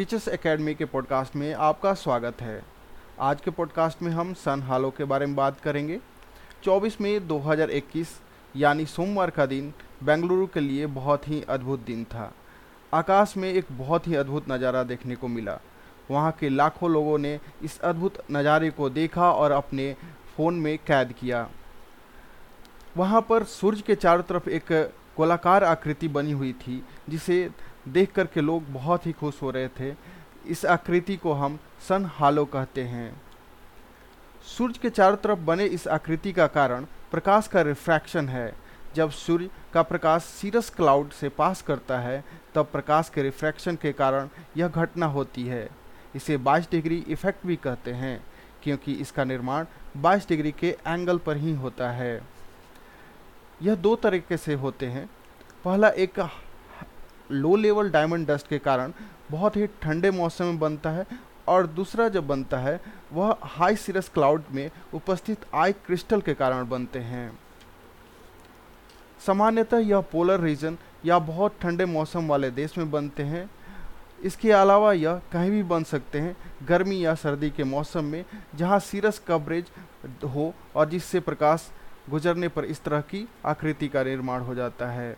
Teachers academy के podcast में आपका स्वागत है। आज के पॉडकास्ट में हम सन हालो के बारे में बात करेंगे। 24 मई 2021 यानी सोमवार का दिन, बेंगलुरु के लिए बहुत ही अद्भुत दिन था। आकाश में एक बहुत ही अद्भुत नज़ारा देखने को मिला। वहाँ के लाखों लोगों ने इस अद्भुत नज़ारे को देखा और अपने फ़ोन में कैद किया। वहाँ पर सूर्य के चारों तरफ़ एक गोलाकार आकृति बनी हुई थी, जिसे देख कर के लोग बहुत ही खुश हो रहे थे। इस आकृति को हम सन हालो कहते हैं। सूर्य के चारों तरफ़ बने इस आकृति का कारण प्रकाश का रिफ्रैक्शन है। जब सूर्य का प्रकाश सीरस क्लाउड से पास करता है, तब प्रकाश के रिफ्रैक्शन के कारण यह घटना होती है। इसे 22 डिग्री इफ़ेक्ट भी कहते हैं, क्योंकि इसका निर्माण 22 डिग्री के एंगल पर ही होता है। यह दो तरीके से होते हैं। पहला एक लो लेवल डायमंड डस्ट के कारण बहुत ही ठंडे मौसम में बनता है और दूसरा जब बनता है, वह हाई सीरस क्लाउड में उपस्थित आई क्रिस्टल के कारण बनते हैं। सामान्यतः यह पोलर रीजन या बहुत ठंडे मौसम वाले देश में बनते हैं। इसके अलावा यह कहीं भी बन सकते हैं, गर्मी या सर्दी के मौसम में, जहाँ सीरस कवरेज हो और जिससे प्रकाश गुजरने पर इस तरह की आकृति का निर्माण हो जाता है।